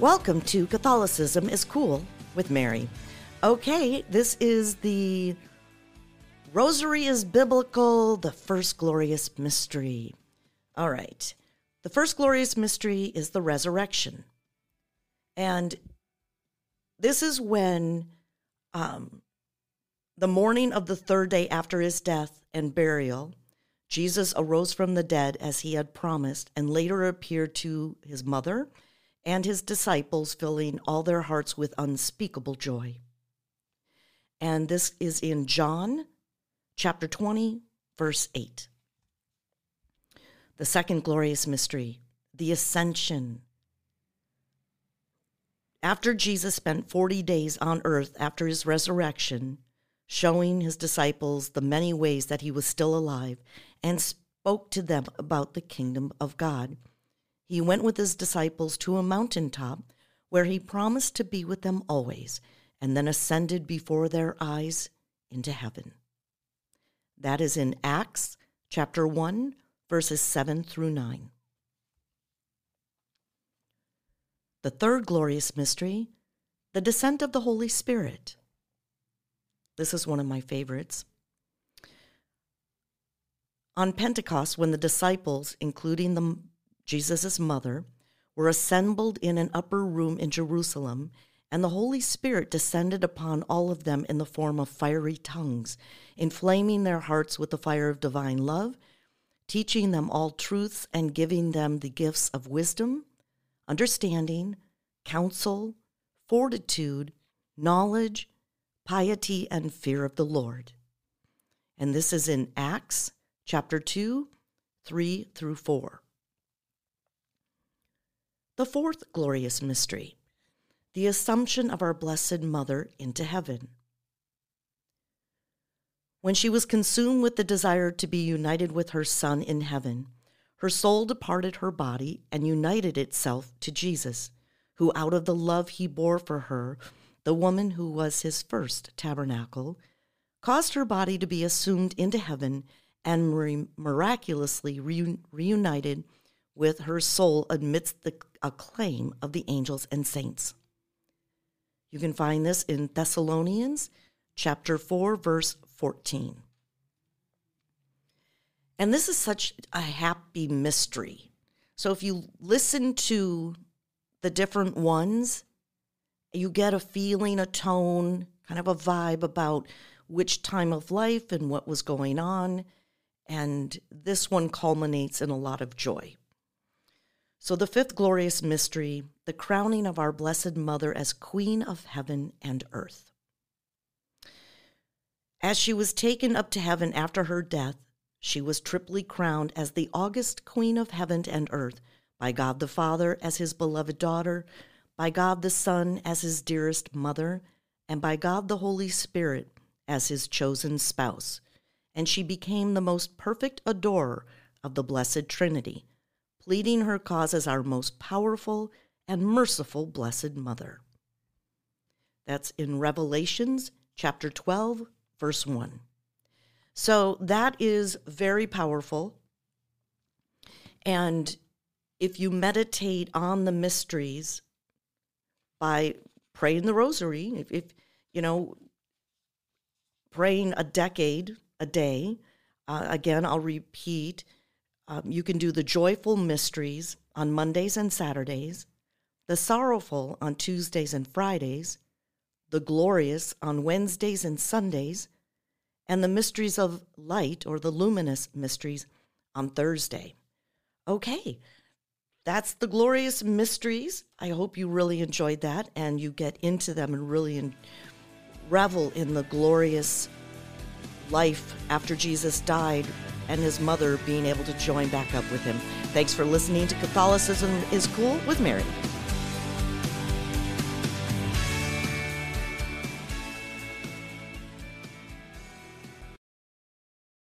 Welcome to Catholicism is Cool with Mary. Okay, this is the Rosary is Biblical, the first glorious mystery. All right. The first glorious mystery is the resurrection. And this is when um, the morning of the third day after his death and burial, Jesus arose from the dead as he had promised and later appeared to his mother and his disciples, filling all their hearts with unspeakable joy. And this is in John chapter 20, verse 8. The second glorious mystery, the ascension. After Jesus spent 40 days on earth after his resurrection, showing his disciples the many ways that he was still alive, and spoke to them about the kingdom of God he went with his disciples to a mountaintop where he promised to be with them always, and then ascended before their eyes into heaven. That is in Acts chapter 1, verses 7 through 9. The third glorious mystery, the descent of the Holy Spirit. This is one of my favorites. On Pentecost, when the disciples, including the Jesus' mother, were assembled in an upper room in Jerusalem, and the Holy Spirit descended upon all of them in the form of fiery tongues, inflaming their hearts with the fire of divine love, teaching them all truths and giving them the gifts of wisdom, understanding, counsel, fortitude, knowledge, piety, and fear of the Lord. And this is in Acts chapter 2, 3 through 4. The fourth glorious mystery, the Assumption of our Blessed Mother into heaven. When she was consumed with the desire to be united with her Son in heaven, her soul departed her body and united itself to Jesus, who, out of the love he bore for her, the woman who was his first tabernacle, caused her body to be assumed into heaven and miraculously reunited with her soul amidst the acclaim of the angels and saints. You can find this in Thessalonians chapter 4 verse 14. And this is such a happy mystery. So if you listen to the different ones, you get a feeling, a tone, kind of a vibe about which time of life and what was going on. And this one culminates in a lot of joy. So, the fifth glorious mystery, the crowning of our Blessed Mother as Queen of heaven and earth. As she was taken up to heaven after her death, she was triply crowned as the august Queen of heaven and earth by God the Father as his beloved daughter, by God the Son as his dearest mother, and by God the Holy Spirit as his chosen spouse. And she became the most perfect adorer of the Blessed Trinity pleading her cause as our most powerful and merciful Blessed Mother. That's in Revelations chapter 12, verse 1. So that is very powerful. And if you meditate on the mysteries by praying the rosary, if, if you know, praying a decade a day, uh, again, I'll repeat um, you can do the joyful mysteries on Mondays and Saturdays, the sorrowful on Tuesdays and Fridays, the glorious on Wednesdays and Sundays, and the mysteries of light or the luminous mysteries on Thursday. Okay, that's the glorious mysteries. I hope you really enjoyed that and you get into them and really in, revel in the glorious life after Jesus died and his mother being able to join back up with him. Thanks for listening to Catholicism is Cool with Mary.